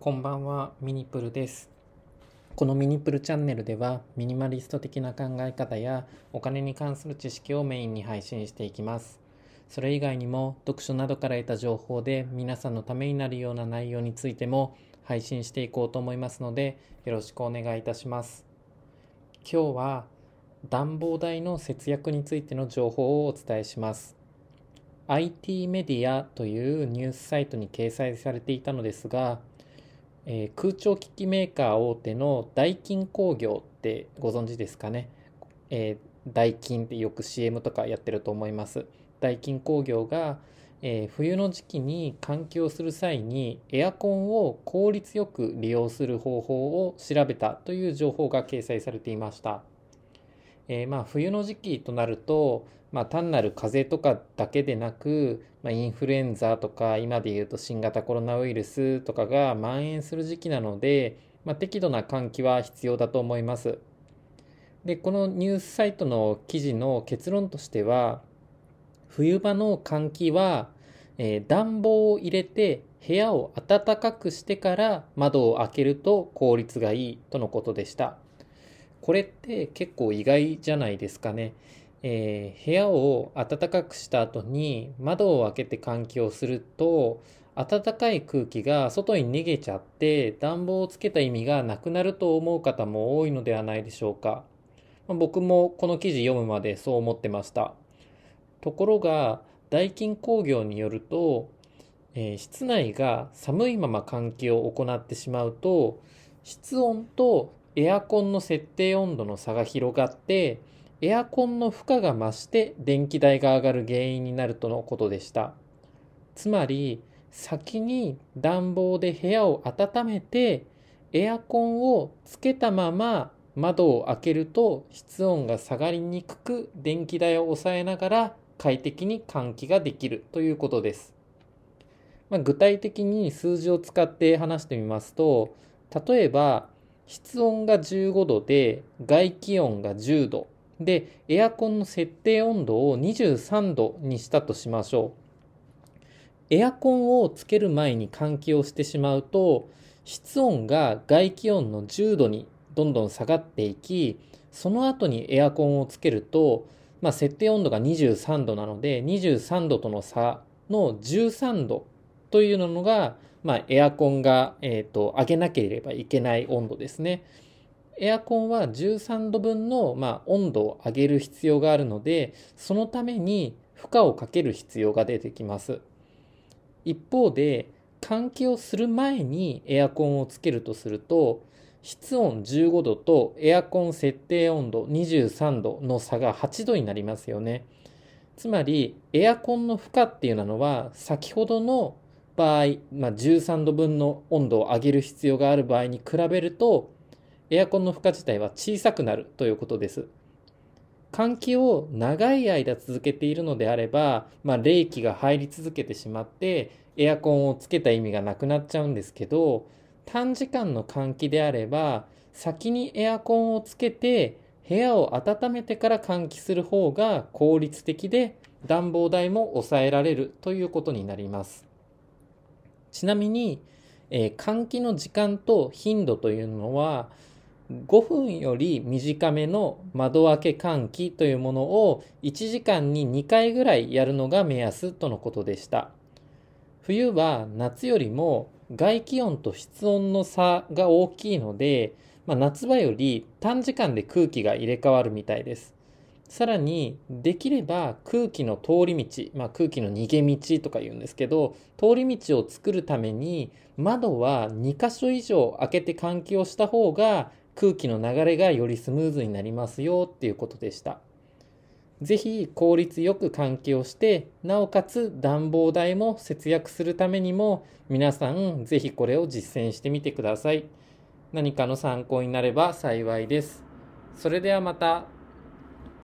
こんばんは、ミニプルです。このミニプルチャンネルでは、ミニマリスト的な考え方やお金に関する知識をメインに配信していきます。それ以外にも、読書などから得た情報で皆さんのためになるような内容についても配信していこうと思いますので、よろしくお願いいたします。今日は、暖房代の節約についての情報をお伝えします。IT メディアというニュースサイトに掲載されていたのですが、えー空調機器メーカー大手のダイキン工業ってご存知ですかね、えーダイキンってよく CM とかやってると思います。ダイキン工業が、えー冬の時期に換気をする際にエアコンを効率よく利用する方法を調べたという情報が掲載されていました。えーまあ冬の時期となると、まあ、単なる風邪とかだけでなく、まあ、インフルエンザとか今で言うと新型コロナウイルスとかが蔓延する時期なので、まあ、適度な換気は必要だと思います。でこのニュースサイトの記事の結論としては冬場の換気は、えー暖房を入れて部屋を暖かくしてから窓を開けると効率がいいとのことでした。これって結構意外じゃないですかね。えー部屋を暖かくした後に窓を開けて換気をすると暖かい空気が外に逃げちゃって暖房をつけた意味がなくなると思う方も多いのではないでしょうか。まあ僕もこの記事読むまでそう思ってました。ところがダイキン工業によると、えー室内が寒いまま換気を行ってしまうと室温とエアコンの設定温度の差が広がってエアコンの負荷が増して電気代が上がる原因になるとのことでした。つまり先に暖房で部屋を温めてエアコンをつけたまま窓を開けると室温が下がりにくく電気代を抑えながら快適に換気ができるということです、まあ、具体的に数字を使って話してみますと例えば室温が15度で外気温が10度。でエアコンの設定温度を23度にしたとしましょう。エアコンをつける前に換気をしてしまうと室温が外気温の10度にどんどん下がっていきその後にエアコンをつけると、まあ、設定温度が23度なので23度との差の13度というのが、まあ、エアコンが、えー、と上げなければいけない温度ですね。エアコンは13度分の、まあ、温度を上げる必要があるのでそのために負荷をかける必要が出てきます。一方で換気をする前にエアコンをつけるとすると室温15度とエアコン設定温度23度の差が8度になりますよね。つまりエアコンの負荷っていうのは先ほどの場合、まあ、13度分の温度を上げる必要がある場合に比べるとエアコンの負荷自体は小さくなるということです。換気を長い間続けているのであれば、まあ、冷気が入り続けてしまってエアコンをつけた意味がなくなっちゃうんですけど短時間の換気であれば先にエアコンをつけて部屋を温めてから換気する方が効率的で暖房代も抑えられるということになります。ちなみに、えー換気の時間と頻度というのは5分より短めの窓開け換気というものを1時間に2回ぐらいやるのが目安とのことでした。冬は夏よりも外気温と室温の差が大きいので、まあ、夏場より短時間で空気が入れ替わるみたいです。さらにできれば空気の通り道、まあ、空気の逃げ道とか言うんですけど通り道を作るために窓は2箇所以上開けて換気をした方が空気の流れがよりスムーズになりますよっていうことでした。ぜひ効率よく換気をしてなおかつ暖房代も節約するためにも皆さんぜひこれを実践してみてください。何かの参考になれば幸いです。それではまた。